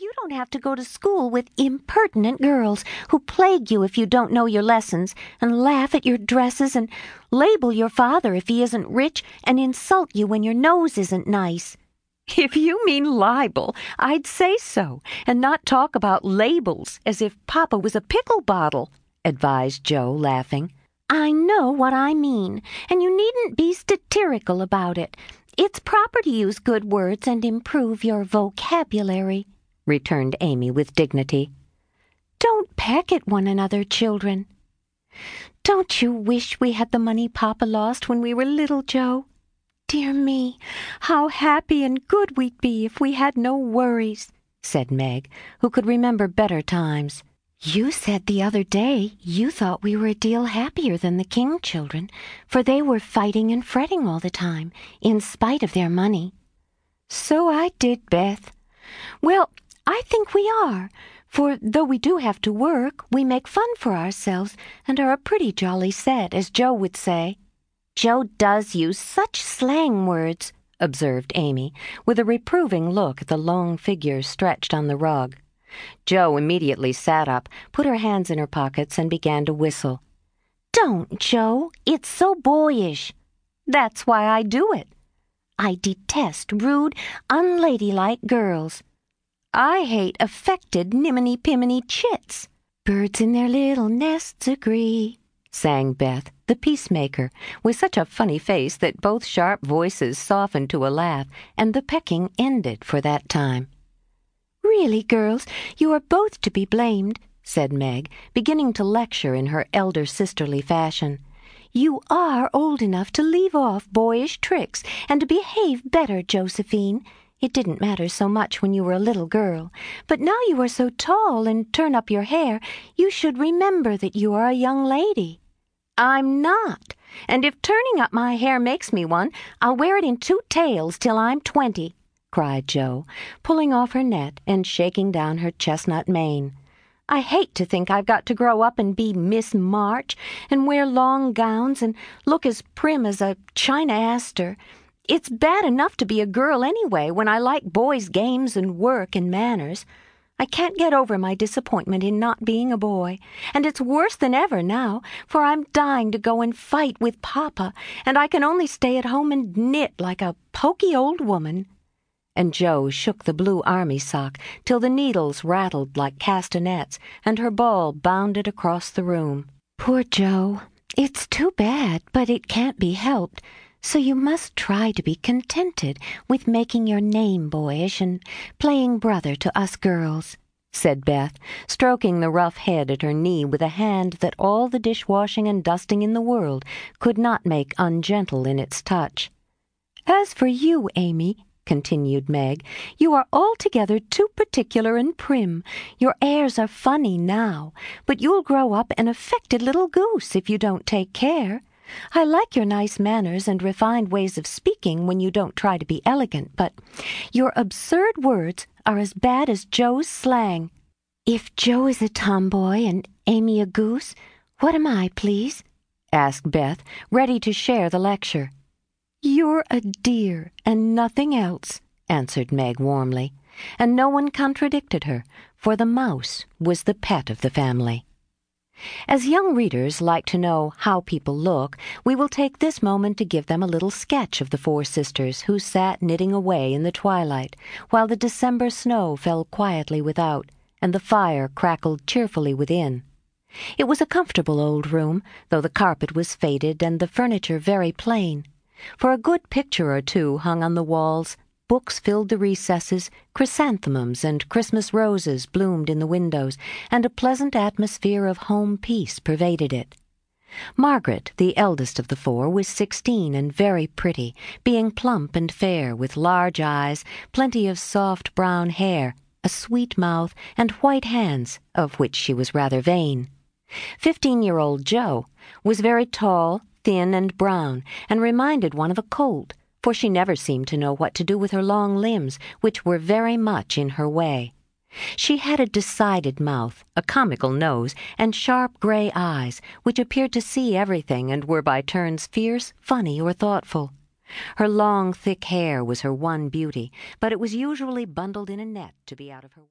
you don't have to go to school with impertinent girls who plague you if you don't know your lessons, and laugh at your dresses, and label your father if he isn't rich, and insult you when your nose isn't nice. If you mean libel, I'd say so, and not talk about labels as if Papa was a pickle bottle, advised Jo, laughing. I know what I mean, and you needn't be satirical about it. It's proper to use good words and improve your vocabulary, returned Amy with dignity. Don't peck at one another, children. Don't you wish we had the money Papa lost when we were little, Jo? Dear me, how happy and good we'd be if we had no worries, said Meg, who could remember better times. You said the other day you thought we were a deal happier than the King children, for they were fighting and fretting all the time, in spite of their money. So I did, Beth. Well, I think we are, for though we do have to work, we make fun for ourselves and are a pretty jolly set, as Jo would say. Jo does use such slang words, observed Amy, with a reproving look at the long figure stretched on the rug. Jo immediately sat up, put her hands in her pockets, and began to whistle. Don't, Jo. It's so boyish. That's why I do it. I detest rude, unladylike girls. I hate affected niminy piminy chits. Birds in their little nests agree, sang Beth, the peacemaker, with such a funny face that both sharp voices softened to a laugh, and the pecking ended for that time. Really, girls, you are both to be blamed, said Meg, beginning to lecture in her elder sisterly fashion. You are old enough to leave off boyish tricks and to behave better, Josephine. It didn't matter so much when you were a little girl, but now you are so tall and turn up your hair, you should remember that you are a young lady. I'm not, and if turning up my hair makes me one, I'll wear it in two tails till I'm twenty cried Jo, pulling off her net and shaking down her chestnut mane. I hate to think I've got to grow up and be Miss March and wear long gowns and look as prim as a china aster. It's bad enough to be a girl anyway when I like boys' games and work and manners. I can't get over my disappointment in not being a boy, and it's worse than ever now, for I'm dying to go and fight with Papa, and I can only stay at home and knit like a poky old woman and Jo shook the blue army sock till the needles rattled like castanets and her ball bounded across the room. Poor Jo. It's too bad, but it can't be helped. So you must try to be contented with making your name boyish and playing brother to us girls, said Beth, stroking the rough head at her knee with a hand that all the dishwashing and dusting in the world could not make ungentle in its touch. As for you, Amy, continued Meg, you are altogether too particular and prim. Your airs are funny now, but you'll grow up an affected little goose if you don't take care. I like your nice manners and refined ways of speaking when you don't try to be elegant, but your absurd words are as bad as Jo's slang. If Jo is a tomboy and Amy a goose, what am I, please? asked Beth, ready to share the lecture. You're a dear and nothing else, answered Meg warmly, and no one contradicted her, for the mouse was the pet of the family. As young readers like to know how people look, we will take this moment to give them a little sketch of the four sisters who sat knitting away in the twilight, while the December snow fell quietly without, and the fire crackled cheerfully within. It was a comfortable old room, though the carpet was faded and the furniture very plain. For a good picture or two hung on the walls, books filled the recesses, chrysanthemums and Christmas roses bloomed in the windows, and a pleasant atmosphere of home peace pervaded it. Margaret, the eldest of the four, was sixteen and very pretty, being plump and fair, with large eyes, plenty of soft brown hair, a sweet mouth, and white hands, of which she was rather vain. Fifteen year old Jo was very tall, thin and brown, and reminded one of a colt, for she never seemed to know what to do with her long limbs, which were very much in her way. She had a decided mouth, a comical nose, and sharp gray eyes, which appeared to see everything and were by turns fierce, funny, or thoughtful. Her long, thick hair was her one beauty, but it was usually bundled in a net to be out of her way.